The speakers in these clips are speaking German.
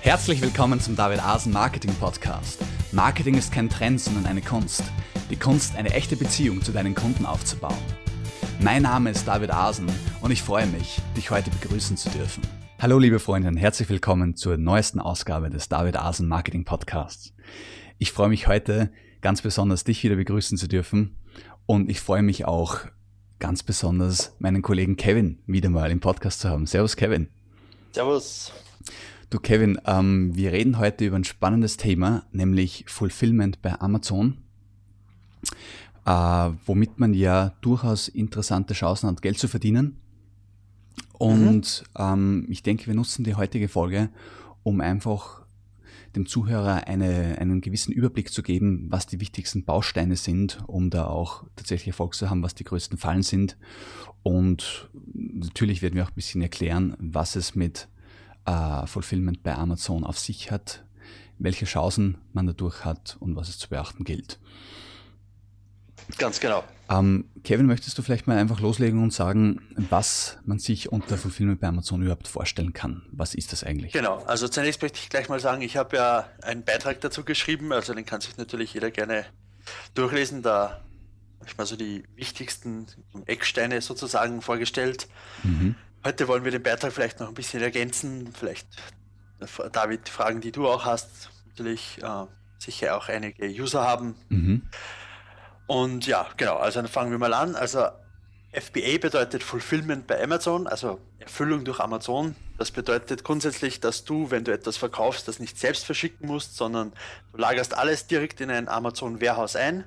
Herzlich willkommen zum David Asen Marketing Podcast. Marketing ist kein Trend, sondern eine Kunst. Die Kunst, eine echte Beziehung zu deinen Kunden aufzubauen. Mein Name ist David Asen und ich freue mich, dich heute begrüßen zu dürfen. Hallo liebe Freundinnen, herzlich willkommen zur neuesten Ausgabe des David Asen Marketing Podcasts. Ich freue mich heute ganz besonders, dich wieder begrüßen zu dürfen und ich freue mich auch ganz besonders, meinen Kollegen Kevin wieder mal im Podcast zu haben. Servus Kevin. Servus. Du Kevin, ähm, wir reden heute über ein spannendes Thema, nämlich Fulfillment bei Amazon, äh, womit man ja durchaus interessante Chancen hat, Geld zu verdienen. Und mhm. ähm, ich denke, wir nutzen die heutige Folge, um einfach dem Zuhörer eine, einen gewissen Überblick zu geben, was die wichtigsten Bausteine sind, um da auch tatsächlich Erfolg zu haben, was die größten Fallen sind. Und natürlich werden wir auch ein bisschen erklären, was es mit äh, Fulfillment bei Amazon auf sich hat, welche Chancen man dadurch hat und was es zu beachten gilt. Ganz genau. Ähm, Kevin, möchtest du vielleicht mal einfach loslegen und sagen, was man sich unter Fulfillment bei Amazon überhaupt vorstellen kann? Was ist das eigentlich? Genau, also zunächst möchte ich gleich mal sagen, ich habe ja einen Beitrag dazu geschrieben, also den kann sich natürlich jeder gerne durchlesen. Da habe ich mal so die wichtigsten Ecksteine sozusagen vorgestellt. Mhm. Heute wollen wir den Beitrag vielleicht noch ein bisschen ergänzen. Vielleicht, äh, David, Fragen, die du auch hast, natürlich äh, sicher auch einige User haben. Mhm. Und ja, genau, also dann fangen wir mal an. Also FBA bedeutet Fulfillment bei Amazon, also Erfüllung durch Amazon. Das bedeutet grundsätzlich, dass du, wenn du etwas verkaufst, das nicht selbst verschicken musst, sondern du lagerst alles direkt in ein Amazon Warehouse ein.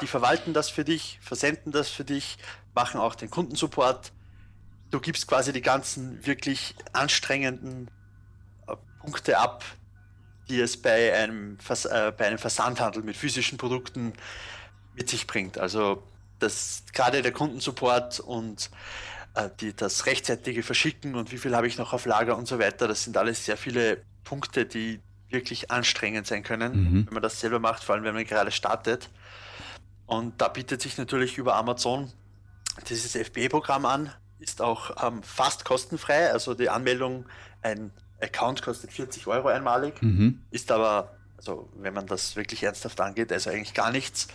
Die verwalten das für dich, versenden das für dich, machen auch den Kundensupport du gibst quasi die ganzen wirklich anstrengenden äh, Punkte ab, die es bei einem, Vers äh, bei einem Versandhandel mit physischen Produkten mit sich bringt. Also das gerade der Kundensupport und äh, die, das rechtzeitige Verschicken und wie viel habe ich noch auf Lager und so weiter, das sind alles sehr viele Punkte, die wirklich anstrengend sein können, mhm. wenn man das selber macht, vor allem wenn man gerade startet. Und da bietet sich natürlich über Amazon dieses FBA-Programm an, ist auch ähm, fast kostenfrei. Also die Anmeldung, ein Account kostet 40 Euro einmalig, mhm. ist aber, also wenn man das wirklich ernsthaft angeht, also eigentlich gar nichts.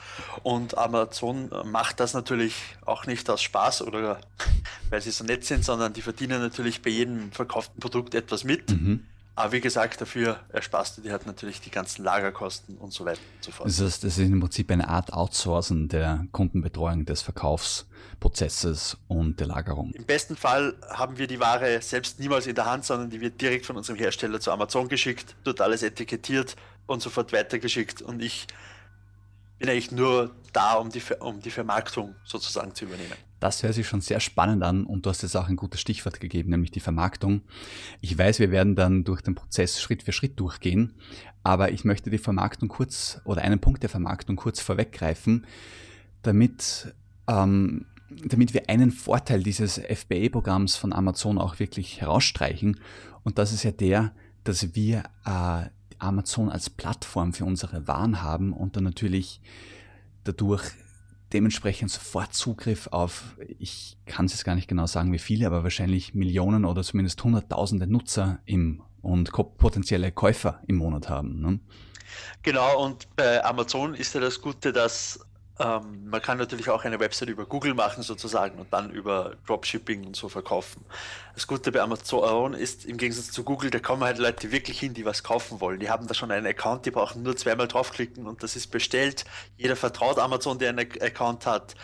Und Amazon macht das natürlich auch nicht aus Spaß oder weil sie so nett sind, sondern die verdienen natürlich bei jedem verkauften Produkt etwas mit. Mhm. Aber wie gesagt, dafür ersparst du dir halt natürlich die ganzen Lagerkosten und so weiter und so fort. Das heißt, das ist im Prinzip eine Art Outsourcen der Kundenbetreuung des Verkaufsprozesses und der Lagerung. Im besten Fall haben wir die Ware selbst niemals in der Hand, sondern die wird direkt von unserem Hersteller zu Amazon geschickt, dort alles etikettiert und sofort weitergeschickt. Und ich bin eigentlich nur da, um die, um die Vermarktung sozusagen zu übernehmen. Das hört sich schon sehr spannend an und du hast jetzt auch ein gutes Stichwort gegeben, nämlich die Vermarktung. Ich weiß, wir werden dann durch den Prozess Schritt für Schritt durchgehen, aber ich möchte die Vermarktung kurz oder einen Punkt der Vermarktung kurz vorweggreifen, damit, ähm, damit wir einen Vorteil dieses FBA-Programms von Amazon auch wirklich herausstreichen. Und das ist ja der, dass wir äh, Amazon als Plattform für unsere Waren haben und dann natürlich dadurch dementsprechend sofort Zugriff auf, ich kann es jetzt gar nicht genau sagen, wie viele, aber wahrscheinlich Millionen oder zumindest Hunderttausende Nutzer im und potenzielle Käufer im Monat haben. Ne? Genau, und bei Amazon ist ja das Gute, dass ähm, man kann natürlich auch eine Website über Google machen sozusagen und dann über Dropshipping und so verkaufen. Das Gute bei Amazon ist im Gegensatz zu Google, da kommen halt Leute wirklich hin, die was kaufen wollen. Die haben da schon einen Account, die brauchen nur zweimal draufklicken und das ist bestellt. Jeder vertraut Amazon, der einen Account hat.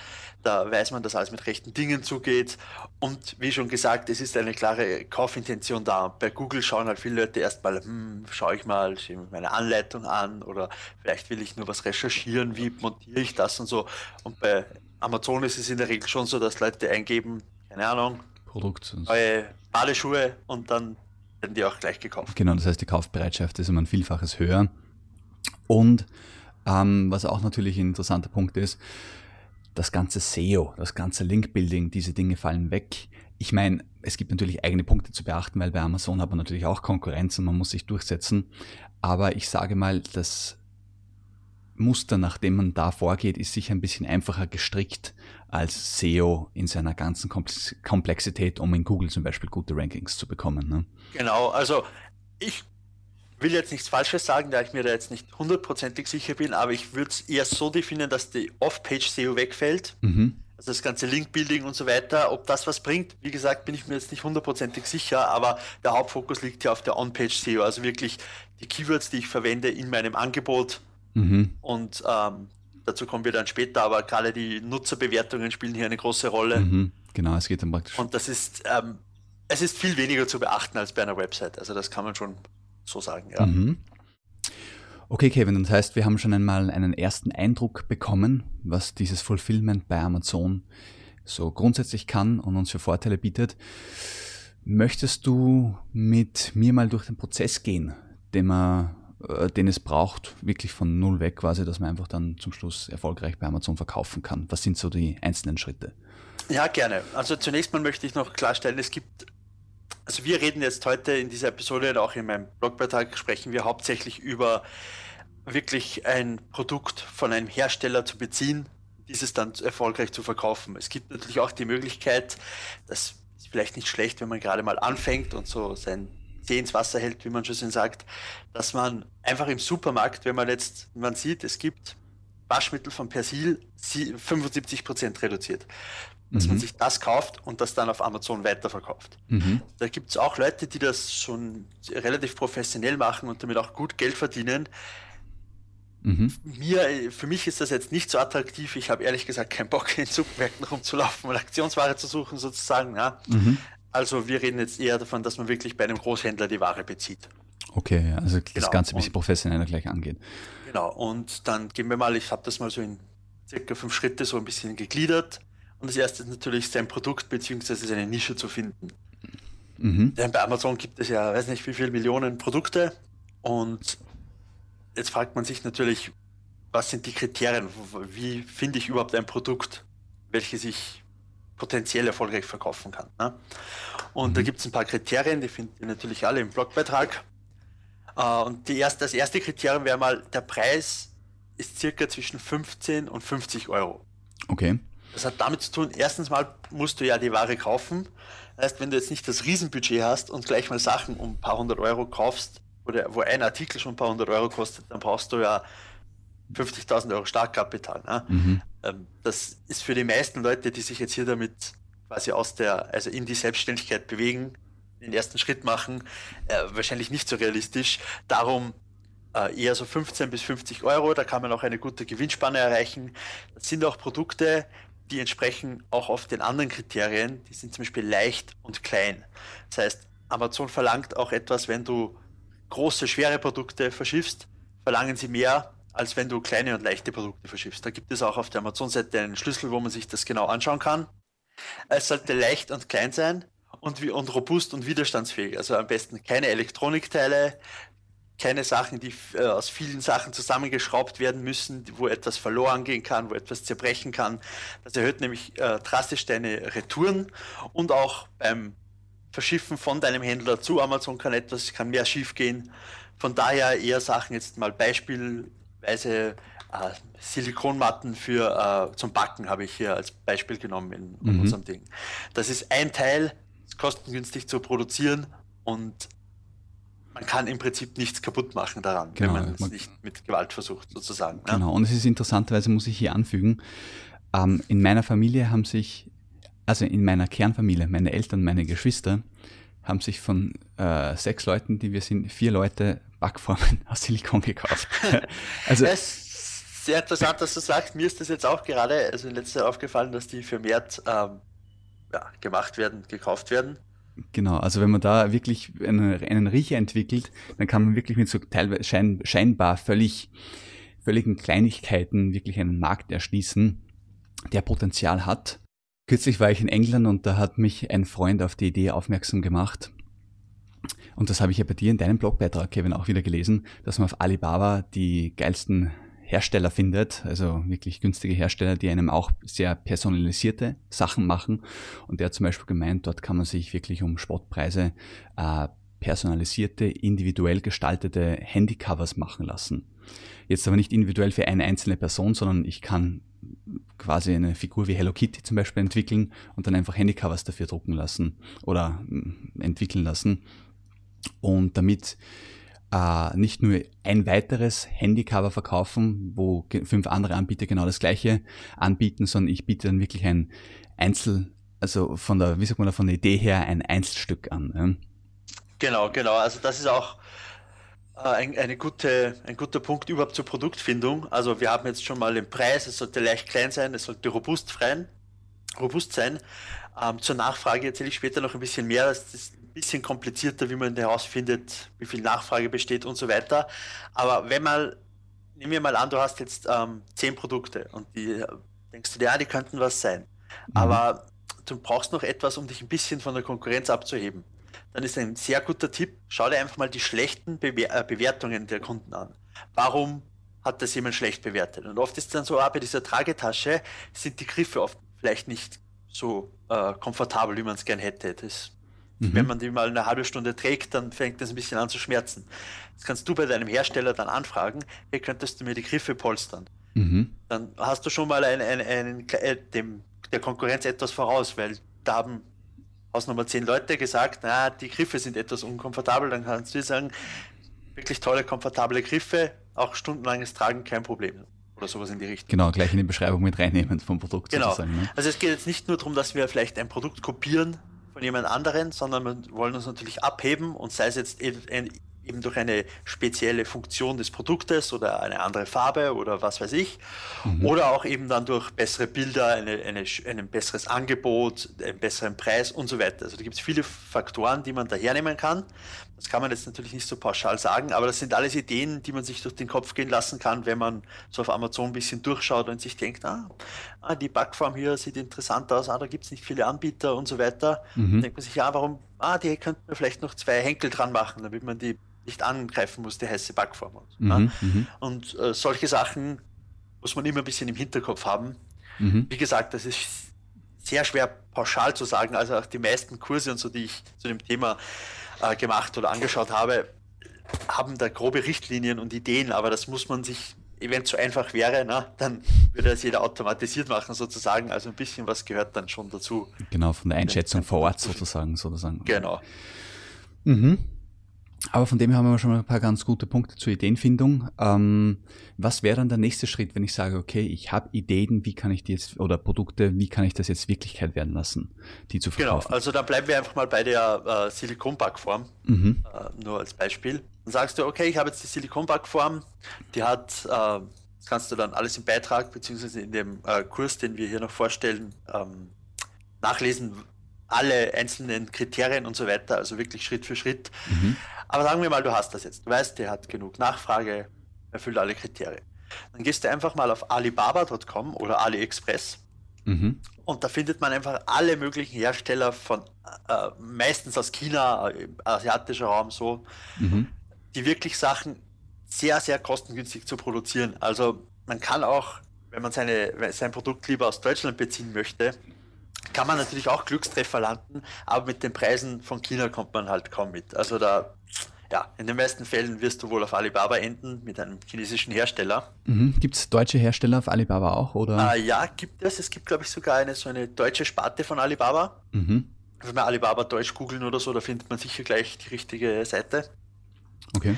Da weiß man, dass alles mit rechten Dingen zugeht. Und wie schon gesagt, es ist eine klare Kaufintention da. Bei Google schauen halt viele Leute erstmal, hm, schaue ich mal meine Anleitung an oder vielleicht will ich nur was recherchieren, wie montiere ich das und so. Und bei Amazon ist es in der Regel schon so, dass Leute eingeben, keine Ahnung, Produkt. neue Badeschuhe und dann werden die auch gleich gekauft. Genau, das heißt, die Kaufbereitschaft ist immer ein Vielfaches höher. Und ähm, was auch natürlich ein interessanter Punkt ist, das ganze SEO, das ganze Link-Building, diese Dinge fallen weg. Ich meine, es gibt natürlich eigene Punkte zu beachten, weil bei Amazon hat man natürlich auch Konkurrenz und man muss sich durchsetzen. Aber ich sage mal, das Muster, nach dem man da vorgeht, ist sicher ein bisschen einfacher gestrickt als SEO in seiner ganzen Komplexität, um in Google zum Beispiel gute Rankings zu bekommen. Ne? Genau, also ich will jetzt nichts Falsches sagen, da ich mir da jetzt nicht hundertprozentig sicher bin, aber ich würde es eher so definieren, dass die Off-Page-SEO wegfällt. Mhm. Also das ganze Link-Building und so weiter. Ob das was bringt, wie gesagt, bin ich mir jetzt nicht hundertprozentig sicher, aber der Hauptfokus liegt ja auf der On-Page-SEO, also wirklich die Keywords, die ich verwende in meinem Angebot. Mhm. Und ähm, dazu kommen wir dann später, aber gerade die Nutzerbewertungen spielen hier eine große Rolle. Mhm. Genau, es geht dann praktisch. Und das ist, ähm, es ist viel weniger zu beachten als bei einer Website. Also das kann man schon so sagen, ja. Mhm. Okay, Kevin, das heißt, wir haben schon einmal einen ersten Eindruck bekommen, was dieses Fulfillment bei Amazon so grundsätzlich kann und uns für Vorteile bietet. Möchtest du mit mir mal durch den Prozess gehen, den, man, äh, den es braucht, wirklich von null weg quasi, dass man einfach dann zum Schluss erfolgreich bei Amazon verkaufen kann? Was sind so die einzelnen Schritte? Ja, gerne. Also zunächst mal möchte ich noch klarstellen, es gibt also wir reden jetzt heute in dieser Episode und auch in meinem Blogbeitrag sprechen wir hauptsächlich über wirklich ein Produkt von einem Hersteller zu beziehen, dieses dann erfolgreich zu verkaufen. Es gibt natürlich auch die Möglichkeit, das ist vielleicht nicht schlecht, wenn man gerade mal anfängt und so sein Zeh ins Wasser hält, wie man schon sagt, dass man einfach im Supermarkt, wenn man jetzt, man sieht, es gibt Waschmittel von Persil 75% reduziert dass mhm. man sich das kauft und das dann auf Amazon weiterverkauft. Mhm. Da gibt es auch Leute, die das schon relativ professionell machen und damit auch gut Geld verdienen. Mhm. Mir, für mich ist das jetzt nicht so attraktiv. Ich habe ehrlich gesagt keinen Bock, in Supermärkten rumzulaufen und Aktionsware zu suchen, sozusagen. Ja. Mhm. Also wir reden jetzt eher davon, dass man wirklich bei einem Großhändler die Ware bezieht. Okay, also das genau. Ganze ein bisschen professioneller gleich angehen. Genau, und dann gehen wir mal, ich habe das mal so in circa fünf Schritte so ein bisschen gegliedert. Und das erste ist natürlich sein Produkt bzw. seine Nische zu finden. Mhm. Denn bei Amazon gibt es ja, weiß nicht wie viele Millionen Produkte und jetzt fragt man sich natürlich, was sind die Kriterien? Wie finde ich überhaupt ein Produkt, welches ich potenziell erfolgreich verkaufen kann? Ne? Und mhm. da gibt es ein paar Kriterien, die finden ihr natürlich alle im Blogbeitrag. Äh, und die erste, das erste Kriterium wäre mal, der Preis ist circa zwischen 15 und 50 Euro. Okay. Das hat damit zu tun, erstens mal musst du ja die Ware kaufen. Das heißt, wenn du jetzt nicht das Riesenbudget hast und gleich mal Sachen um ein paar hundert Euro kaufst, oder wo ein Artikel schon ein paar hundert Euro kostet, dann brauchst du ja 50.000 Euro Startkapital. Ne? Mhm. Ähm, das ist für die meisten Leute, die sich jetzt hier damit quasi aus der, also in die Selbstständigkeit bewegen, den ersten Schritt machen, äh, wahrscheinlich nicht so realistisch. Darum äh, eher so 15 bis 50 Euro, da kann man auch eine gute Gewinnspanne erreichen. Das sind auch Produkte, die entsprechen auch oft den anderen Kriterien. Die sind zum Beispiel leicht und klein. Das heißt, Amazon verlangt auch etwas, wenn du große, schwere Produkte verschiffst, verlangen sie mehr, als wenn du kleine und leichte Produkte verschiffst. Da gibt es auch auf der Amazon-Seite einen Schlüssel, wo man sich das genau anschauen kann. Es sollte leicht und klein sein und, und robust und widerstandsfähig. Also am besten keine Elektronikteile, keine Sachen, die äh, aus vielen Sachen zusammengeschraubt werden müssen, wo etwas verloren gehen kann, wo etwas zerbrechen kann. Das erhöht nämlich äh, drastisch deine Retouren und auch beim Verschiffen von deinem Händler zu Amazon kann etwas, kann mehr schief gehen. Von daher eher Sachen jetzt mal beispielsweise äh, Silikonmatten für äh, zum Backen habe ich hier als Beispiel genommen in, mhm. unserem Ding. Das ist ein Teil, kostengünstig zu produzieren und man kann im Prinzip nichts kaputt machen daran, genau, wenn man es nicht mit Gewalt versucht, sozusagen. Ne? Genau, und es ist interessanterweise, muss ich hier anfügen, ähm, in meiner Familie haben sich, also in meiner Kernfamilie, meine Eltern, meine Geschwister, haben sich von äh, sechs Leuten, die wir sind, vier Leute Backformen aus Silikon gekauft. also, es ist sehr interessant, dass du sagst. Mir ist das jetzt auch gerade, also in letzter Zeit aufgefallen, dass die vermehrt ähm, ja, gemacht werden, gekauft werden. Genau, also wenn man da wirklich einen, einen Riecher entwickelt, dann kann man wirklich mit so teilweise schein, scheinbar völlig, völligen Kleinigkeiten wirklich einen Markt erschließen, der Potenzial hat. Kürzlich war ich in England und da hat mich ein Freund auf die Idee aufmerksam gemacht. Und das habe ich ja bei dir in deinem Blogbeitrag, Kevin, auch wieder gelesen, dass man auf Alibaba die geilsten Hersteller findet, also wirklich günstige Hersteller, die einem auch sehr personalisierte Sachen machen. Und der hat zum Beispiel gemeint, dort kann man sich wirklich um Spottpreise äh, personalisierte, individuell gestaltete Handycovers machen lassen. Jetzt aber nicht individuell für eine einzelne Person, sondern ich kann quasi eine Figur wie Hello Kitty zum Beispiel entwickeln und dann einfach Handycovers dafür drucken lassen oder mm, entwickeln lassen. Und damit äh, nicht nur ein weiteres Handycover verkaufen, wo fünf andere Anbieter genau das gleiche anbieten, sondern ich biete dann wirklich ein Einzel, also von der, wie sagt man von der Idee her ein Einzelstück an. Ja? Genau, genau. Also das ist auch äh, ein, eine gute, ein guter Punkt überhaupt zur Produktfindung. Also wir haben jetzt schon mal den Preis, es sollte leicht klein sein, es sollte robust, freien, robust sein. Ähm, zur Nachfrage erzähle ich später noch ein bisschen mehr. Das ist ein bisschen komplizierter, wie man herausfindet, wie viel Nachfrage besteht und so weiter. Aber wenn mal, nehmen wir mal an, du hast jetzt ähm, zehn Produkte und die denkst du dir, ja, die könnten was sein. Mhm. Aber du brauchst noch etwas, um dich ein bisschen von der Konkurrenz abzuheben dann ist ein sehr guter Tipp, schau dir einfach mal die schlechten Bewer äh, Bewertungen der Kunden an. Warum hat das jemand schlecht bewertet? Und oft ist es dann so, ah, bei dieser Tragetasche sind die Griffe oft vielleicht nicht so äh, komfortabel, wie man es gern hätte. Das, mhm. Wenn man die mal eine halbe Stunde trägt, dann fängt das ein bisschen an zu schmerzen. Das kannst du bei deinem Hersteller dann anfragen, hey, könntest du mir die Griffe polstern? Mhm. Dann hast du schon mal einen, einen, einen, äh, dem, der Konkurrenz etwas voraus, weil da haben aus Nummer 10 Leute gesagt, na, die Griffe sind etwas unkomfortabel, dann kannst du sagen, wirklich tolle, komfortable Griffe, auch stundenlanges Tragen kein Problem. Oder sowas in die Richtung. Genau, gleich in die Beschreibung mit reinnehmen vom Produkt genau. sozusagen. Ne? Also es geht jetzt nicht nur darum, dass wir vielleicht ein Produkt kopieren von jemand anderen, sondern wir wollen uns natürlich abheben und sei es jetzt eben durch eine spezielle Funktion des Produktes oder eine andere Farbe oder was weiß ich. Mhm. Oder auch eben dann durch bessere Bilder, eine, eine, ein besseres Angebot, einen besseren Preis und so weiter. Also da gibt es viele Faktoren, die man da hernehmen kann. Das kann man jetzt natürlich nicht so pauschal sagen, aber das sind alles Ideen, die man sich durch den Kopf gehen lassen kann, wenn man so auf Amazon ein bisschen durchschaut und sich denkt, ah, ah die Backform hier sieht interessant aus, ah, da gibt es nicht viele Anbieter und so weiter. Mhm. Dann denkt man sich, ja, warum, ah, die könnten wir vielleicht noch zwei Henkel dran machen, damit man die nicht angreifen muss, die heiße Backform. Mhm, ja? Mhm. Und äh, solche Sachen muss man immer ein bisschen im Hinterkopf haben. Mhm. Wie gesagt, das ist sehr schwer pauschal zu sagen. Also auch die meisten Kurse und so, die ich zu dem Thema äh, gemacht oder angeschaut habe, haben da grobe Richtlinien und Ideen, aber das muss man sich, wenn es so einfach wäre, na, dann würde das jeder automatisiert machen sozusagen. Also ein bisschen was gehört dann schon dazu. Genau, von der Einschätzung vor Ort sozusagen. sozusagen. Genau. Mhm. Aber von dem her haben wir schon mal ein paar ganz gute Punkte zur Ideenfindung. Ähm, was wäre dann der nächste Schritt, wenn ich sage, okay, ich habe Ideen, wie kann ich die jetzt, oder Produkte, wie kann ich das jetzt Wirklichkeit werden lassen, die zu genau, verkaufen? Genau, also dann bleiben wir einfach mal bei der äh, Silikonbackform, mhm. äh, nur als Beispiel. Dann sagst du, okay, ich habe jetzt die Silikonbackform, die hat, äh, das kannst du dann alles im Beitrag, beziehungsweise in dem äh, Kurs, den wir hier noch vorstellen, ähm, nachlesen, alle einzelnen Kriterien und so weiter, also wirklich Schritt für Schritt. Mhm. Aber sagen wir mal, du hast das jetzt. Du weißt, der hat genug Nachfrage, erfüllt alle Kriterien. Dann gehst du einfach mal auf alibaba.com oder AliExpress mhm. und da findet man einfach alle möglichen Hersteller von äh, meistens aus China, äh, asiatischer Raum so, mhm. die wirklich Sachen sehr, sehr kostengünstig zu produzieren. Also man kann auch, wenn man seine, sein Produkt lieber aus Deutschland beziehen möchte, kann man natürlich auch Glückstreffer landen, aber mit den Preisen von China kommt man halt kaum mit. Also da, ja, in den meisten Fällen wirst du wohl auf Alibaba enden mit einem chinesischen Hersteller. Mhm. Gibt es deutsche Hersteller auf Alibaba auch? Oder? Äh, ja, gibt es. Es gibt, glaube ich, sogar eine so eine deutsche Sparte von Alibaba. Mhm. Wenn wir Alibaba Deutsch googeln oder so, da findet man sicher gleich die richtige Seite. Okay.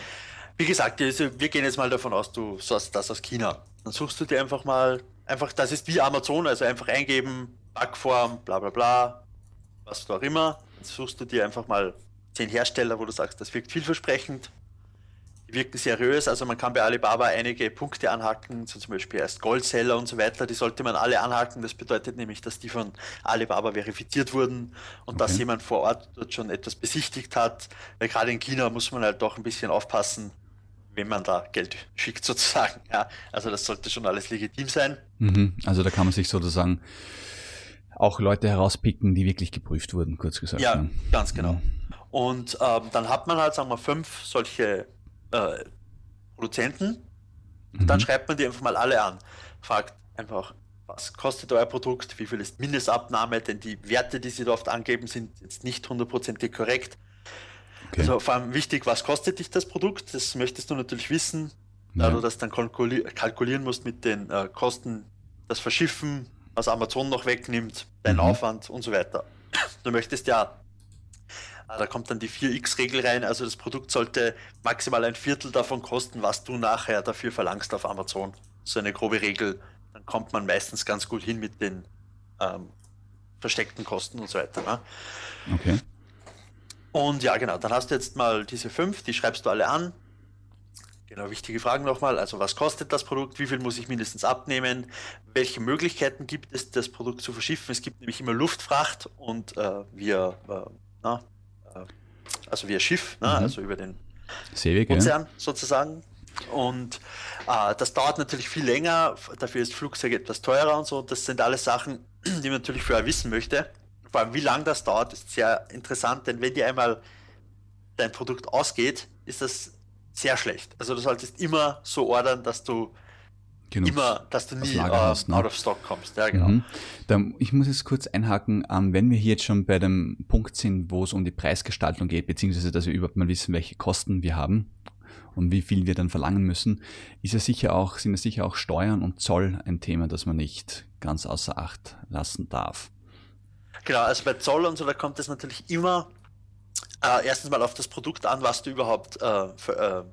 Wie gesagt, also wir gehen jetzt mal davon aus, du sourst das aus China. Dann suchst du dir einfach mal, einfach, das ist wie Amazon, also einfach eingeben, Backform, bla bla bla, was du auch immer. Dann suchst du dir einfach mal zehn Hersteller, wo du sagst, das wirkt vielversprechend. Die wirken seriös, also man kann bei Alibaba einige Punkte anhaken, so zum Beispiel erst Goldseller und so weiter, die sollte man alle anhaken. Das bedeutet nämlich, dass die von Alibaba verifiziert wurden und okay. dass jemand vor Ort dort schon etwas besichtigt hat. Weil gerade in China muss man halt doch ein bisschen aufpassen, wenn man da Geld schickt sozusagen. Ja, also das sollte schon alles legitim sein. Mhm. Also da kann man sich sozusagen auch Leute herauspicken, die wirklich geprüft wurden, kurz gesagt. Ja, ne? ganz genau. Mhm. Und ähm, dann hat man halt, sagen wir, fünf solche äh, Produzenten. Mhm. Dann schreibt man die einfach mal alle an. Fragt einfach, was kostet euer Produkt, wie viel ist Mindestabnahme, denn die Werte, die sie da oft angeben, sind jetzt nicht hundertprozentig korrekt. Okay. Also vor allem wichtig, was kostet dich das Produkt? Das möchtest du natürlich wissen, ja. da du das dann kalkulieren musst mit den äh, Kosten, das Verschiffen, was Amazon noch wegnimmt, dein mhm. Aufwand und so weiter. Du möchtest ja Ah, da kommt dann die 4x-Regel rein. Also das Produkt sollte maximal ein Viertel davon kosten, was du nachher dafür verlangst auf Amazon. So eine grobe Regel. Dann kommt man meistens ganz gut hin mit den ähm, versteckten Kosten und so weiter. Ne? Okay. Und ja, genau, dann hast du jetzt mal diese fünf, die schreibst du alle an. Genau, wichtige Fragen nochmal. Also, was kostet das Produkt? Wie viel muss ich mindestens abnehmen? Welche Möglichkeiten gibt es, das Produkt zu verschiffen? Es gibt nämlich immer Luftfracht und äh, via, äh, na, äh, also via Schiff, ne? mhm. also über den Seeweg, Ozean ja. sozusagen. Und äh, das dauert natürlich viel länger. Dafür ist Flugzeug etwas teurer und so. Das sind alles Sachen, die man natürlich vorher wissen möchte. Vor allem, wie lange das dauert, ist sehr interessant, denn wenn dir einmal dein Produkt ausgeht, ist das sehr schlecht. Also du solltest immer so ordern, dass du Genug immer, dass du nie uh, hast, ne? out of stock kommst. Ja, genau. Mhm. Da, ich muss jetzt kurz einhaken, ähm, wenn wir hier jetzt schon bei dem Punkt sind, wo es um die Preisgestaltung geht, beziehungsweise dass wir überhaupt mal wissen, welche Kosten wir haben und wie viel wir dann verlangen müssen, ist ja sicher auch, sind ja sicher auch Steuern und Zoll ein Thema, das man nicht ganz außer Acht lassen darf. Genau, also bei Zoll und so, da kommt es natürlich immer äh, erstens mal auf das Produkt an, was du überhaupt äh, für,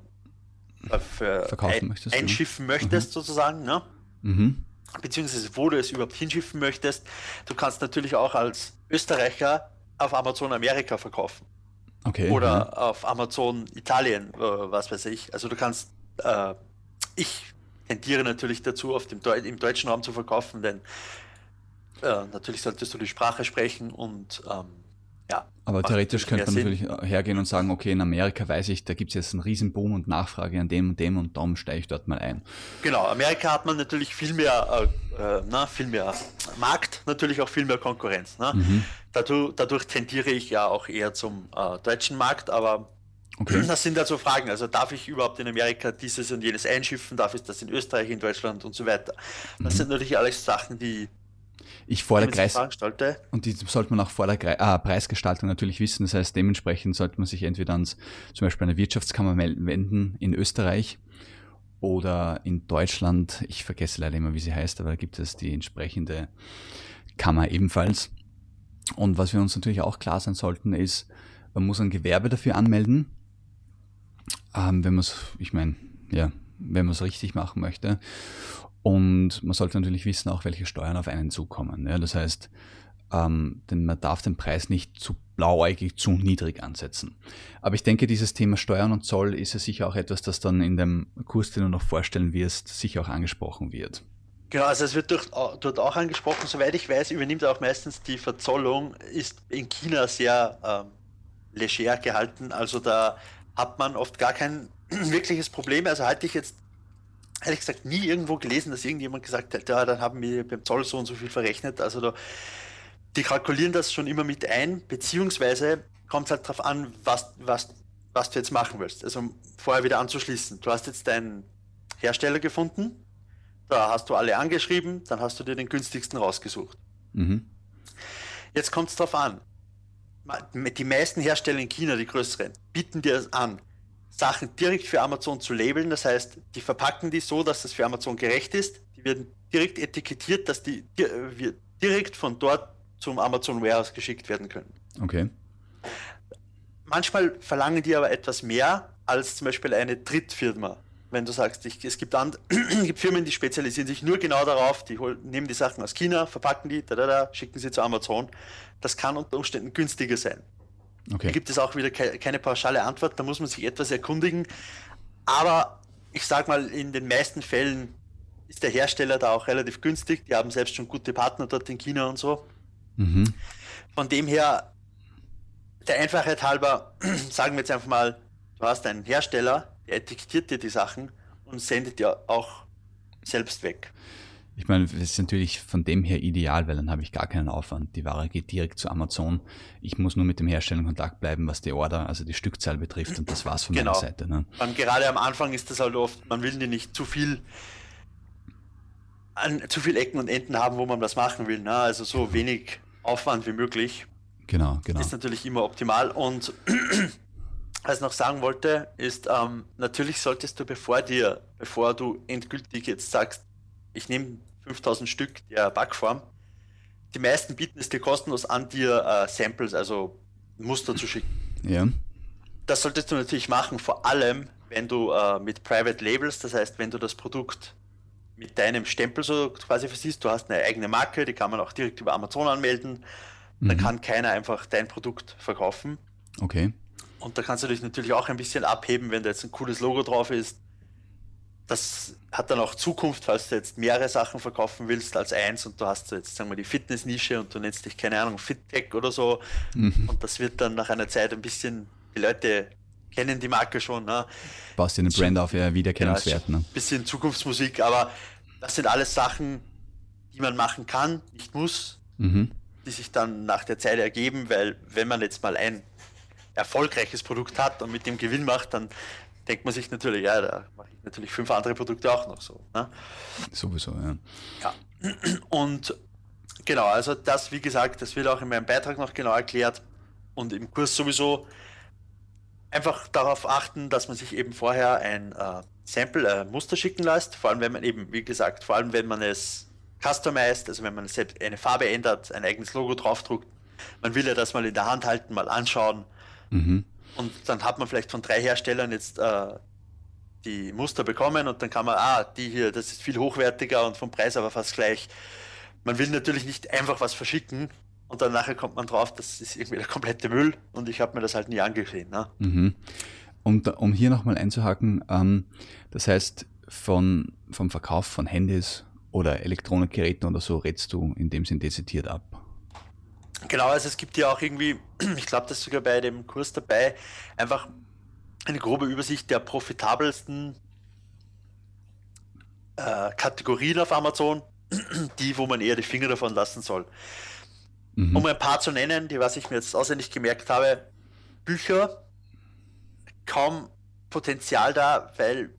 äh, für Verkaufen ein, möchtest, einschiffen ja. möchtest, mhm. sozusagen. Ne? Mhm. Beziehungsweise wo du es überhaupt hinschiffen möchtest. Du kannst natürlich auch als Österreicher auf Amazon Amerika verkaufen. Okay. Oder ja. auf Amazon Italien, äh, was weiß ich. Also du kannst, äh, ich tendiere natürlich dazu, auf dem Deu im deutschen Raum zu verkaufen, denn äh, natürlich solltest du die Sprache sprechen und ähm, ja. Aber theoretisch könnte man Sinn. natürlich hergehen und sagen, okay, in Amerika weiß ich, da gibt es jetzt einen Riesenboom und Nachfrage an dem und dem und darum steige ich dort mal ein. Genau, Amerika hat man natürlich viel mehr, äh, äh, na, viel mehr Markt, natürlich auch viel mehr Konkurrenz. Ne? Mhm. Dadurch, dadurch, tendiere ich ja auch eher zum äh, deutschen Markt, aber okay. das sind also Fragen. Also darf ich überhaupt in Amerika dieses und jenes einschiffen? Darf ich das in Österreich, in Deutschland und so weiter? Das mhm. sind natürlich alles Sachen, die ich vor der Kreis und die sollte man auch vor der ah, Preisgestaltung natürlich wissen. Das heißt, dementsprechend sollte man sich entweder ans zum Beispiel eine Wirtschaftskammer wenden in Österreich oder in Deutschland. Ich vergesse leider immer, wie sie heißt, aber da gibt es die entsprechende Kammer ebenfalls. Und was wir uns natürlich auch klar sein sollten, ist, man muss ein Gewerbe dafür anmelden, ähm, wenn man es, ich meine, ja, wenn man es richtig machen möchte. Und man sollte natürlich wissen auch, welche Steuern auf einen zukommen. Ja, das heißt, ähm, denn man darf den Preis nicht zu blauäugig, zu niedrig ansetzen. Aber ich denke, dieses Thema Steuern und Zoll ist ja sicher auch etwas, das dann in dem Kurs, den du noch vorstellen wirst, sicher auch angesprochen wird. Genau, also es wird durch, dort auch angesprochen, soweit ich weiß, übernimmt auch meistens die Verzollung, ist in China sehr ähm, leger gehalten. Also da hat man oft gar kein wirkliches Problem. Also halte ich jetzt ehrlich gesagt nie irgendwo gelesen, dass irgendjemand gesagt hat, ja, dann haben wir beim Zoll so und so viel verrechnet. Also da, die kalkulieren das schon immer mit ein, beziehungsweise kommt es halt darauf an, was, was, was du jetzt machen willst. Also vorher wieder anzuschließen. Du hast jetzt deinen Hersteller gefunden, da hast du alle angeschrieben, dann hast du dir den günstigsten rausgesucht. Mhm. Jetzt kommt es darauf an. Die meisten Hersteller in China, die größeren, bieten dir an, Sachen direkt für Amazon zu labeln. Das heißt, die verpacken die so, dass das für Amazon gerecht ist. Die werden direkt etikettiert, dass die direkt von dort zum Amazon Warehouse geschickt werden können. Okay. Manchmal verlangen die aber etwas mehr als zum Beispiel eine Drittfirma. Wenn du sagst, ich, es gibt, and, gibt Firmen, die spezialisieren sich nur genau darauf, die hol, nehmen die Sachen aus China, verpacken die, da, da, da, schicken sie zu Amazon. Das kann unter Umständen günstiger sein. Okay. Da gibt es auch wieder ke keine pauschale Antwort, da muss man sich etwas erkundigen. Aber ich sage mal, in den meisten Fällen ist der Hersteller da auch relativ günstig. Die haben selbst schon gute Partner dort in China und so. Mhm. Von dem her, der Einfachheit halber, sagen wir jetzt einfach mal, du hast einen Hersteller, der etikettiert dir die Sachen und sendet dir auch selbst weg. Ich meine, das ist natürlich von dem her ideal, weil dann habe ich gar keinen Aufwand. Die Ware geht direkt zu Amazon. Ich muss nur mit dem Hersteller in Kontakt bleiben, was die Order, also die Stückzahl betrifft und das war's von genau. meiner Seite. Ne? Und gerade am Anfang ist das halt oft, man will die nicht zu viel an zu viel Ecken und Enden haben, wo man das machen will. Ne? Also so wenig Aufwand wie möglich. Genau, genau. Ist natürlich immer optimal. Und was ich noch sagen wollte, ist, ähm, natürlich solltest du, bevor dir, bevor du endgültig jetzt sagst, ich nehme 5000 Stück der Backform. Die meisten bieten es dir kostenlos an, dir äh, Samples, also Muster zu schicken. Ja. Das solltest du natürlich machen, vor allem wenn du äh, mit Private Labels, das heißt, wenn du das Produkt mit deinem Stempel so quasi versiehst, du hast eine eigene Marke, die kann man auch direkt über Amazon anmelden, mhm. dann kann keiner einfach dein Produkt verkaufen. Okay. Und da kannst du dich natürlich auch ein bisschen abheben, wenn da jetzt ein cooles Logo drauf ist. Das hat dann auch Zukunft, falls du jetzt mehrere Sachen verkaufen willst als eins und du hast jetzt, sagen wir, die Fitness-Nische und du nennst dich, keine Ahnung, FitTech oder so. Mhm. Und das wird dann nach einer Zeit ein bisschen, die Leute kennen die Marke schon. Ne? Baust dir eine Brand auf, ja, Wiedererkennungswert. Ne? Bisschen Zukunftsmusik, aber das sind alles Sachen, die man machen kann, nicht muss, mhm. die sich dann nach der Zeit ergeben, weil wenn man jetzt mal ein erfolgreiches Produkt hat und mit dem Gewinn macht, dann denkt man sich natürlich, ja, da mache ich natürlich fünf andere Produkte auch noch so. Ne? Sowieso, ja. Ja. Und genau, also das, wie gesagt, das wird auch in meinem Beitrag noch genau erklärt und im Kurs sowieso einfach darauf achten, dass man sich eben vorher ein äh, Sample, äh, Muster schicken lässt, vor allem wenn man eben, wie gesagt, vor allem wenn man es customized, also wenn man selbst eine Farbe ändert, ein eigenes Logo draufdruckt, man will ja das mal in der Hand halten, mal anschauen, Mhm. Und dann hat man vielleicht von drei Herstellern jetzt äh, die Muster bekommen und dann kann man, ah, die hier, das ist viel hochwertiger und vom Preis aber fast gleich. Man will natürlich nicht einfach was verschicken und dann nachher kommt man drauf, das ist irgendwie der komplette Müll und ich habe mir das halt nie angesehen. Ne? Mhm. Und um hier nochmal einzuhaken, ähm, das heißt, von, vom Verkauf von Handys oder Elektronikgeräten oder so rätst du in dem Sinn dezidiert ab. Genau, also es gibt ja auch irgendwie, ich glaube, das ist sogar bei dem Kurs dabei, einfach eine grobe Übersicht der profitabelsten äh, Kategorien auf Amazon, die, wo man eher die Finger davon lassen soll. Mhm. Um ein paar zu nennen, die was ich mir jetzt auswendig gemerkt habe, Bücher, kaum Potenzial da, weil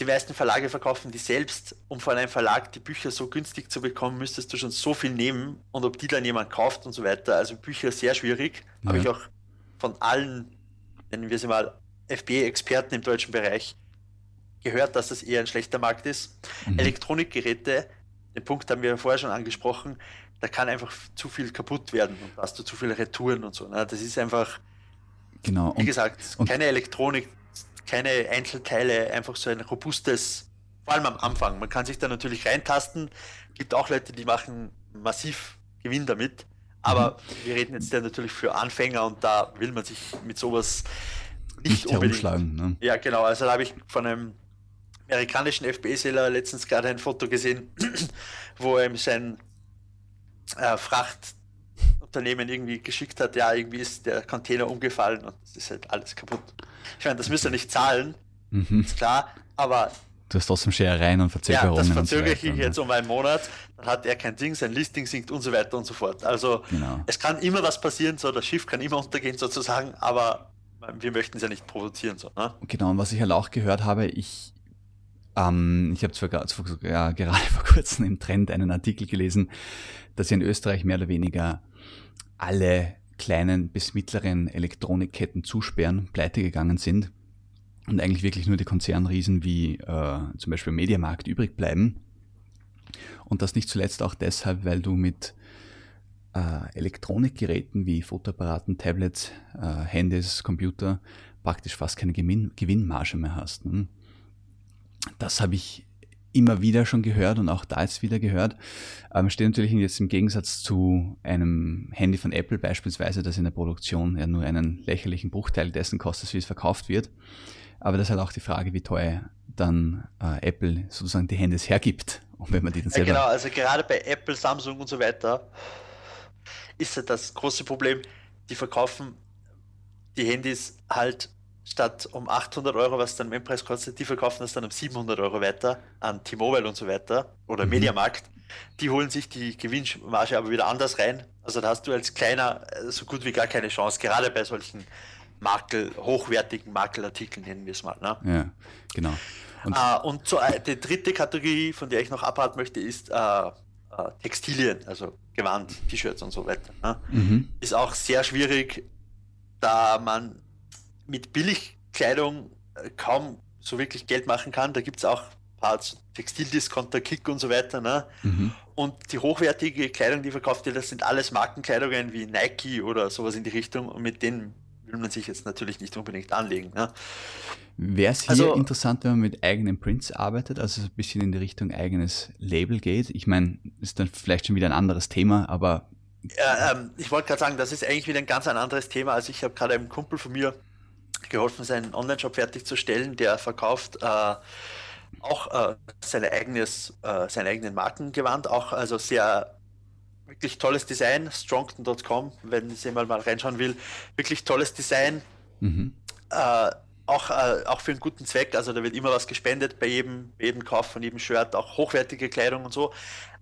die meisten Verlage verkaufen die selbst. Um von einem Verlag die Bücher so günstig zu bekommen, müsstest du schon so viel nehmen und ob die dann jemand kauft und so weiter. Also Bücher sehr schwierig. Ja. Habe ich auch von allen, nennen wir sie mal, FBA-Experten im deutschen Bereich gehört, dass das eher ein schlechter Markt ist. Mhm. Elektronikgeräte, den Punkt haben wir vorher schon angesprochen, da kann einfach zu viel kaputt werden und hast du zu viele Retouren und so. Ne? Das ist einfach, genau. wie gesagt, keine Elektronik, keine Einzelteile, einfach so ein robustes, vor allem am Anfang. Man kann sich da natürlich reintasten. Gibt auch Leute, die machen massiv Gewinn damit. Aber mhm. wir reden jetzt ja natürlich für Anfänger und da will man sich mit sowas nicht, nicht unbedingt. Ne? Ja, genau. Also da habe ich von einem amerikanischen FBA-Seller letztens gerade ein Foto gesehen, wo er sein äh, Fracht Unternehmen irgendwie geschickt hat, ja, irgendwie ist der Container umgefallen und es ist halt alles kaputt. Ich meine, das müsst ihr nicht zahlen, mhm. ist klar, aber. Du hast trotzdem Scherereien und Verzögerungen. Ja, das verzögere so ich ne? jetzt um einen Monat, dann hat er kein Ding, sein Listing sinkt und so weiter und so fort. Also, genau. es kann immer was passieren, so, das Schiff kann immer untergehen sozusagen, aber wir möchten es ja nicht provozieren. So, ne? Genau, und was ich halt auch gehört habe, ich ähm, ich habe zwar ja, gerade vor kurzem im Trend einen Artikel gelesen, dass in Österreich mehr oder weniger alle kleinen bis mittleren Elektronikketten zusperren, pleite gegangen sind und eigentlich wirklich nur die Konzernriesen wie äh, zum Beispiel Mediamarkt übrig bleiben. Und das nicht zuletzt auch deshalb, weil du mit äh, Elektronikgeräten wie Fotoapparaten, Tablets, äh, Handys, Computer praktisch fast keine Gewinn Gewinnmarge mehr hast. Ne? Das habe ich immer wieder schon gehört und auch da jetzt wieder gehört. Ähm, steht natürlich jetzt im Gegensatz zu einem Handy von Apple beispielsweise, das in der Produktion ja nur einen lächerlichen Bruchteil dessen kostet, wie es verkauft wird. Aber das ist halt auch die Frage, wie teuer dann äh, Apple sozusagen die Handys hergibt. Und wenn man die dann selber ja, genau, also gerade bei Apple, Samsung und so weiter ist ja das große Problem, die verkaufen die Handys halt statt um 800 Euro, was dann Mainpreis kostet, die verkaufen das dann um 700 Euro weiter an T-Mobile und so weiter oder mhm. Mediamarkt. Die holen sich die Gewinnmarge aber wieder anders rein. Also da hast du als kleiner äh, so gut wie gar keine Chance, gerade bei solchen Makel, hochwertigen Makelartikeln nennen wir es mal. Ne? Ja, genau. Und, äh, und so, äh, die dritte Kategorie, von der ich noch abhalten möchte, ist äh, äh Textilien, also Gewand, T-Shirts und so weiter. Ne? Mhm. Ist auch sehr schwierig, da man mit Billigkleidung äh, kaum so wirklich Geld machen kann. Da gibt es auch Parts, Textildiscounter, Kick und so weiter. Ne? Mhm. Und die hochwertige Kleidung, die verkauft wird, das sind alles Markenkleidungen wie Nike oder sowas in die Richtung. Und mit denen will man sich jetzt natürlich nicht unbedingt anlegen. Ne? Wäre es hier also, interessant, wenn man mit eigenen Prints arbeitet, also ein bisschen in die Richtung eigenes Label geht? Ich meine, ist dann vielleicht schon wieder ein anderes Thema, aber. Ja, ähm, ich wollte gerade sagen, das ist eigentlich wieder ein ganz ein anderes Thema. Also ich habe gerade einem Kumpel von mir geholfen, seinen Online-Shop fertigzustellen, der verkauft äh, auch äh, seine eigenes, äh, seine eigenen Markengewand, auch also sehr wirklich tolles Design, strongton.com, wenn Sie mal, mal reinschauen will, wirklich tolles Design. Mhm. Äh, auch, äh, auch für einen guten Zweck, also da wird immer was gespendet bei jedem, bei jedem Kauf von jedem Shirt, auch hochwertige Kleidung und so.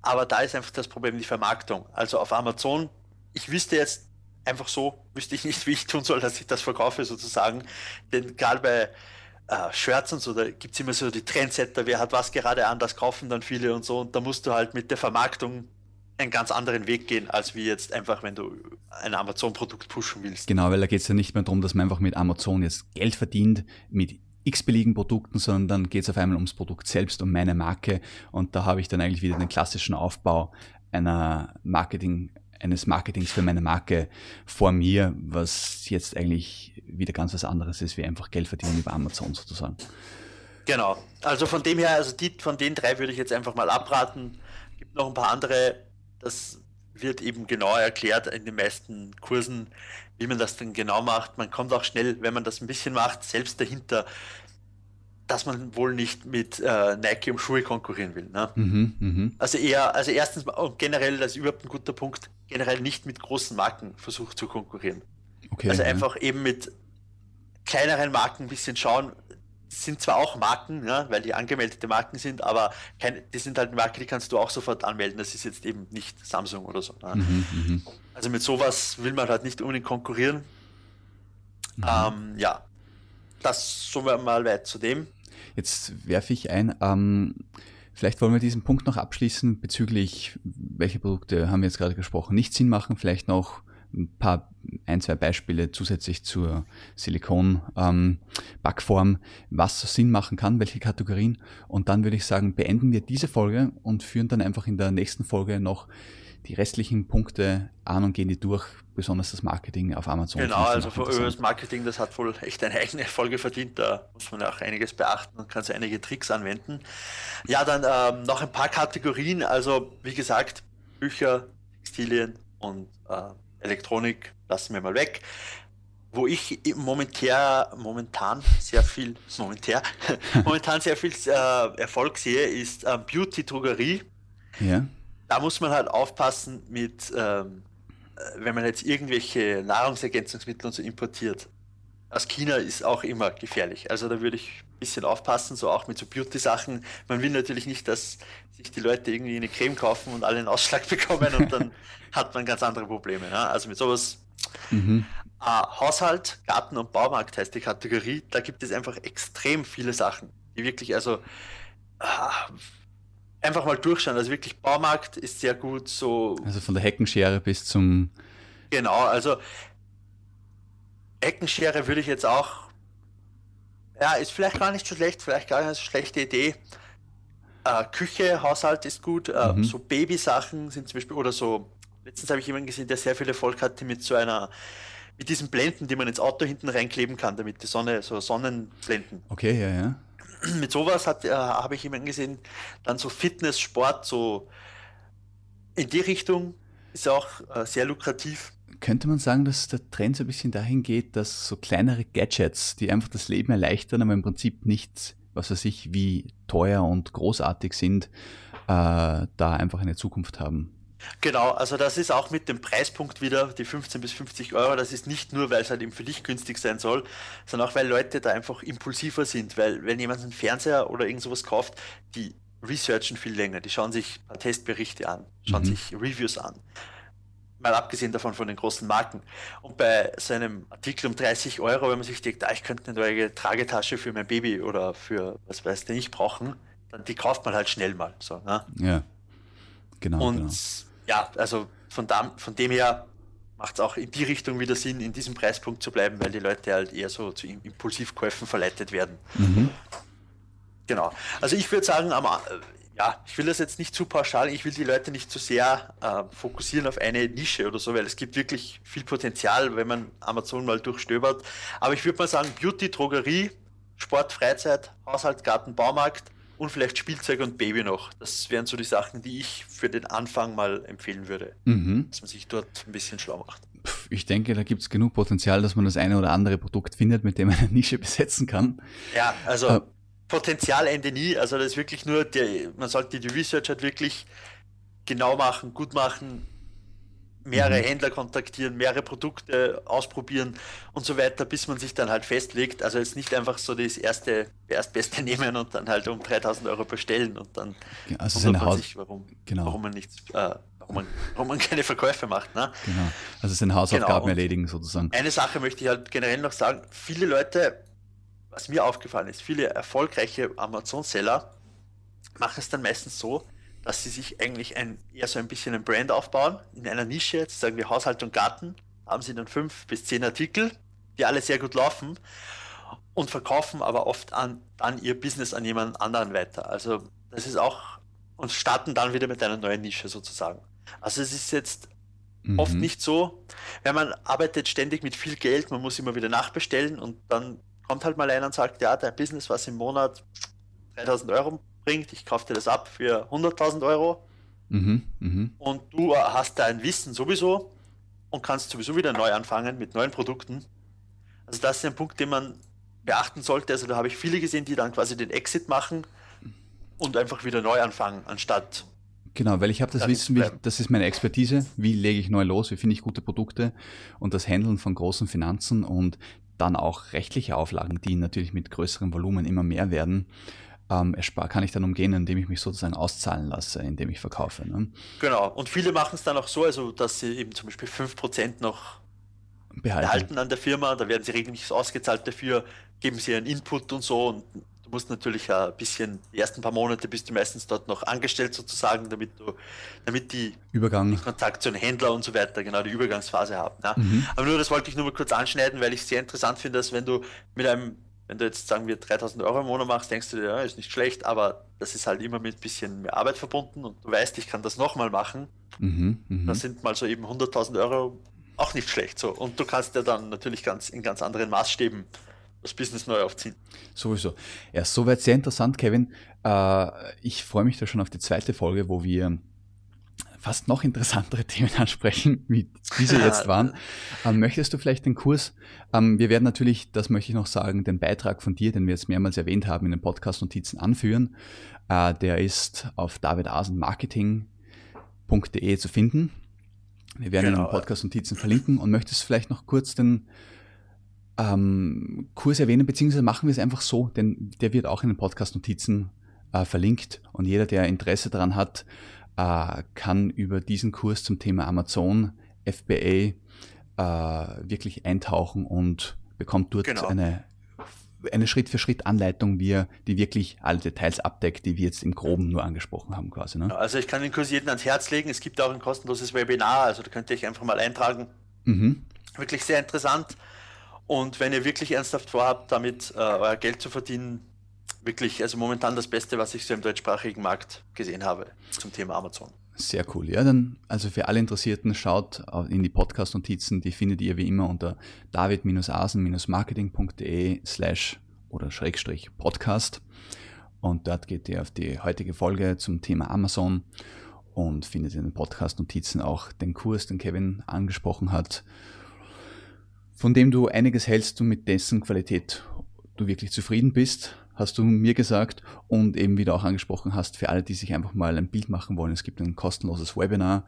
Aber da ist einfach das Problem die Vermarktung. Also auf Amazon, ich wüsste jetzt einfach so, wüsste ich nicht, wie ich tun soll, dass ich das verkaufe sozusagen. Denn gerade bei äh, Shirts und so, da gibt es immer so die Trendsetter, wer hat was gerade an, das kaufen dann viele und so. Und da musst du halt mit der Vermarktung einen ganz anderen Weg gehen, als wie jetzt einfach, wenn du ein Amazon-Produkt pushen willst. Genau, weil da geht es ja nicht mehr darum, dass man einfach mit Amazon jetzt Geld verdient, mit x-beliebigen Produkten, sondern dann geht es auf einmal ums Produkt selbst, um meine Marke. Und da habe ich dann eigentlich wieder den klassischen Aufbau einer Marketing, eines Marketings für meine Marke vor mir, was jetzt eigentlich wieder ganz was anderes ist, wie einfach Geld verdienen über Amazon sozusagen. Genau. Also von dem her, also die, von den drei würde ich jetzt einfach mal abraten. Gibt noch ein paar andere das wird eben genau erklärt in den meisten Kursen, wie man das dann genau macht. Man kommt auch schnell, wenn man das ein bisschen macht, selbst dahinter, dass man wohl nicht mit äh, Nike um Schuhe konkurrieren will. Ne? Mhm, mh. Also eher, also erstens und generell, das ist überhaupt ein guter Punkt, generell nicht mit großen Marken versucht zu konkurrieren. Okay, also ja. einfach eben mit kleineren Marken ein bisschen schauen, sind zwar auch Marken, ja, weil die angemeldete Marken sind, aber kein, die sind halt Marken, die kannst du auch sofort anmelden. Das ist jetzt eben nicht Samsung oder so. Ne? Mhm, mhm, also mit sowas will man halt nicht unbedingt konkurrieren. Mhm. Ähm, ja, das so mal weit zu dem. Jetzt werfe ich ein, ähm, vielleicht wollen wir diesen Punkt noch abschließen bezüglich, welche Produkte haben wir jetzt gerade gesprochen, nicht Sinn machen, vielleicht noch ein paar, ein, zwei Beispiele zusätzlich zur Silikon-Backform, ähm, was Sinn machen kann, welche Kategorien. Und dann würde ich sagen, beenden wir diese Folge und führen dann einfach in der nächsten Folge noch die restlichen Punkte an und gehen die durch, besonders das Marketing auf Amazon. Genau, also für das Marketing, das hat wohl echt eine eigene Folge verdient. Da muss man auch einiges beachten und kann so einige Tricks anwenden. Ja, dann ähm, noch ein paar Kategorien. Also wie gesagt, Bücher, Textilien und äh, Elektronik lassen wir mal weg. Wo ich momentär, momentan sehr viel, momentär, momentan sehr viel äh, Erfolg sehe, ist äh, Beauty-Drogerie. Ja. Da muss man halt aufpassen mit, ähm, äh, wenn man jetzt irgendwelche Nahrungsergänzungsmittel und so importiert. Aus China ist auch immer gefährlich. Also da würde ich ein bisschen aufpassen, so auch mit so Beauty-Sachen. Man will natürlich nicht, dass sich die Leute irgendwie eine Creme kaufen und alle einen Ausschlag bekommen und dann hat man ganz andere Probleme. Ja? Also mit sowas. Mhm. Äh, Haushalt, Garten und Baumarkt heißt die Kategorie. Da gibt es einfach extrem viele Sachen, die wirklich, also äh, einfach mal durchschauen. Also wirklich Baumarkt ist sehr gut. So also von der Heckenschere bis zum. Genau, also Heckenschere würde ich jetzt auch. Ja, ist vielleicht gar nicht so schlecht, vielleicht gar keine so schlechte Idee. Äh, Küche, Haushalt ist gut. Äh, mhm. So Babysachen sind zum Beispiel oder so Letztens habe ich jemanden gesehen, der sehr viel Erfolg hatte mit so einer, mit diesen Blenden, die man ins Auto hinten reinkleben kann, damit die Sonne, so Sonnenblenden. Okay, ja, ja. Mit sowas hat, äh, habe ich jemanden gesehen, dann so Fitness, Sport, so in die Richtung ist auch äh, sehr lukrativ. Könnte man sagen, dass der Trend so ein bisschen dahin geht, dass so kleinere Gadgets, die einfach das Leben erleichtern, aber im Prinzip nicht, was weiß ich, wie teuer und großartig sind, äh, da einfach eine Zukunft haben? Genau, also das ist auch mit dem Preispunkt wieder, die 15 bis 50 Euro, das ist nicht nur, weil es halt eben für dich günstig sein soll, sondern auch, weil Leute da einfach impulsiver sind, weil wenn jemand einen Fernseher oder irgend sowas kauft, die researchen viel länger, die schauen sich Testberichte an, schauen mhm. sich Reviews an. Mal abgesehen davon von den großen Marken. Und bei so einem Artikel um 30 Euro, wenn man sich denkt, ah, ich könnte eine neue Tragetasche für mein Baby oder für was weiß ich brauchen, dann die kauft man halt schnell mal. So, ne? Ja. Genau. Und genau ja, also von, da, von dem her macht es auch in die Richtung wieder Sinn, in diesem Preispunkt zu bleiben, weil die Leute halt eher so zu Impulsivkäufen verleitet werden. Mhm. Genau. Also ich würde sagen, ja, ich will das jetzt nicht zu pauschal, ich will die Leute nicht zu sehr äh, fokussieren auf eine Nische oder so, weil es gibt wirklich viel Potenzial, wenn man Amazon mal durchstöbert. Aber ich würde mal sagen, Beauty, Drogerie, Sport, Freizeit, Haushalt, Garten, Baumarkt und vielleicht Spielzeug und Baby noch. Das wären so die Sachen, die ich für den Anfang mal empfehlen würde, mhm. dass man sich dort ein bisschen schlau macht. Ich denke, da gibt es genug Potenzial, dass man das eine oder andere Produkt findet, mit dem man eine Nische besetzen kann. Ja, also äh, Potenzialende nie. Also das ist wirklich nur, der, man sollte die Research halt wirklich genau machen, gut machen, mehrere mhm. Händler kontaktieren, mehrere Produkte ausprobieren und so weiter, bis man sich dann halt festlegt. Also jetzt nicht einfach so das erste, erstbeste nehmen und dann halt um 3000 Euro bestellen und dann ja, also wundert man Haus sich, warum, genau. warum man nichts, äh, warum man, warum man keine Verkäufe macht. Ne? Genau. Also seine Hausaufgaben genau. erledigen sozusagen. Eine Sache möchte ich halt generell noch sagen. Viele Leute was mir aufgefallen ist, viele erfolgreiche Amazon-Seller machen es dann meistens so, dass sie sich eigentlich ein, eher so ein bisschen ein Brand aufbauen, in einer Nische, jetzt sagen wir Haushalt und Garten, haben sie dann fünf bis zehn Artikel, die alle sehr gut laufen und verkaufen aber oft an, dann ihr Business an jemand anderen weiter. Also das ist auch, und starten dann wieder mit einer neuen Nische sozusagen. Also es ist jetzt mhm. oft nicht so, wenn man arbeitet ständig mit viel Geld, man muss immer wieder nachbestellen und dann kommt halt mal einer und sagt, ja, dein Business, was im Monat 3000 Euro bringt, ich kaufe dir das ab für 100.000 Euro. Mhm, mh. Und du hast dein Wissen sowieso und kannst sowieso wieder neu anfangen mit neuen Produkten. Also das ist ein Punkt, den man beachten sollte. Also da habe ich viele gesehen, die dann quasi den Exit machen und einfach wieder neu anfangen, anstatt Genau, weil ich habe das Wissen, wie, das ist meine Expertise, wie lege ich neu los, wie finde ich gute Produkte und das Handeln von großen Finanzen und dann auch rechtliche Auflagen, die natürlich mit größerem Volumen immer mehr werden, ähm, kann ich dann umgehen, indem ich mich sozusagen auszahlen lasse, indem ich verkaufe. Ne? Genau, und viele machen es dann auch so, also dass sie eben zum Beispiel 5% noch behalten. behalten an der Firma, da werden sie regelmäßig ausgezahlt dafür, geben sie ihren Input und so und Du musst natürlich ein bisschen, die ersten paar Monate bist du meistens dort noch angestellt sozusagen, damit du, damit die Übergang. Kontakt zu den Händlern und so weiter, genau die Übergangsphase haben. Ja. Mhm. Aber nur das wollte ich nur mal kurz anschneiden, weil ich es sehr interessant finde, dass wenn du mit einem, wenn du jetzt sagen wir 3000 Euro im Monat machst, denkst du dir, ja, ist nicht schlecht, aber das ist halt immer mit ein bisschen mehr Arbeit verbunden und du weißt, ich kann das nochmal machen. Mhm, mh. Das sind mal so eben 100.000 Euro auch nicht schlecht so. Und du kannst ja dann natürlich ganz in ganz anderen Maßstäben das Business neu aufziehen. Sowieso. Ja, soweit sehr interessant, Kevin. Äh, ich freue mich da schon auf die zweite Folge, wo wir fast noch interessantere Themen ansprechen, wie diese jetzt waren. Ähm, möchtest du vielleicht den Kurs, ähm, wir werden natürlich, das möchte ich noch sagen, den Beitrag von dir, den wir jetzt mehrmals erwähnt haben, in den Podcast-Notizen anführen. Äh, der ist auf davidasenmarketing.de zu finden. Wir werden genau. in den Podcast-Notizen verlinken und möchtest vielleicht noch kurz den ähm, Kurs erwähnen, beziehungsweise machen wir es einfach so, denn der wird auch in den Podcast-Notizen äh, verlinkt und jeder, der Interesse daran hat, äh, kann über diesen Kurs zum Thema Amazon FBA äh, wirklich eintauchen und bekommt dort genau. eine eine Schritt-für-Schritt-Anleitung, wie die wirklich alle Details abdeckt, die wir jetzt im Groben nur angesprochen haben, quasi. Ne? Also ich kann den Kurs jedem ans Herz legen. Es gibt auch ein kostenloses Webinar, also da könnt ihr euch einfach mal eintragen. Mhm. Wirklich sehr interessant. Und wenn ihr wirklich ernsthaft vorhabt, damit äh, euer Geld zu verdienen, wirklich, also momentan das Beste, was ich so im deutschsprachigen Markt gesehen habe zum Thema Amazon. Sehr cool. Ja, dann, also für alle Interessierten, schaut in die Podcast-Notizen, die findet ihr wie immer unter david-asen-marketing.de slash oder Schrägstrich Podcast. Und dort geht ihr auf die heutige Folge zum Thema Amazon und findet in den Podcast-Notizen auch den Kurs, den Kevin angesprochen hat von dem du einiges hältst und mit dessen Qualität du wirklich zufrieden bist, hast du mir gesagt und eben wieder auch angesprochen hast, für alle, die sich einfach mal ein Bild machen wollen. Es gibt ein kostenloses Webinar.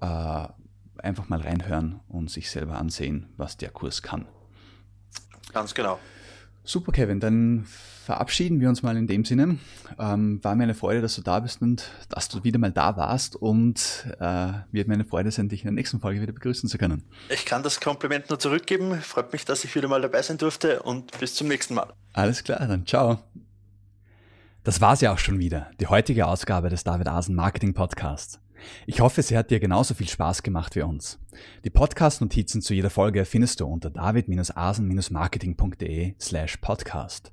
Äh, einfach mal reinhören und sich selber ansehen, was der Kurs kann. Ganz genau. Super, Kevin. Dann verabschieden wir uns mal in dem Sinne. Ähm, war mir eine Freude, dass du da bist und dass du wieder mal da warst und äh, wird mir eine Freude sein, dich in der nächsten Folge wieder begrüßen zu können. Ich kann das Kompliment nur zurückgeben. Freut mich, dass ich wieder mal dabei sein durfte und bis zum nächsten Mal. Alles klar, dann ciao. Das war's ja auch schon wieder, die heutige Ausgabe des David Asen Marketing Podcasts. Ich hoffe, sie hat dir genauso viel Spaß gemacht wie uns. Die Podcast-Notizen zu jeder Folge findest du unter david-asen-marketing.de slash podcast.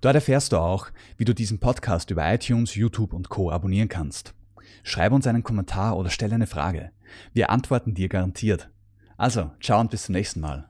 Dort erfährst du auch, wie du diesen Podcast über iTunes, YouTube und Co. abonnieren kannst. Schreib uns einen Kommentar oder stell eine Frage. Wir antworten dir garantiert. Also, ciao und bis zum nächsten Mal.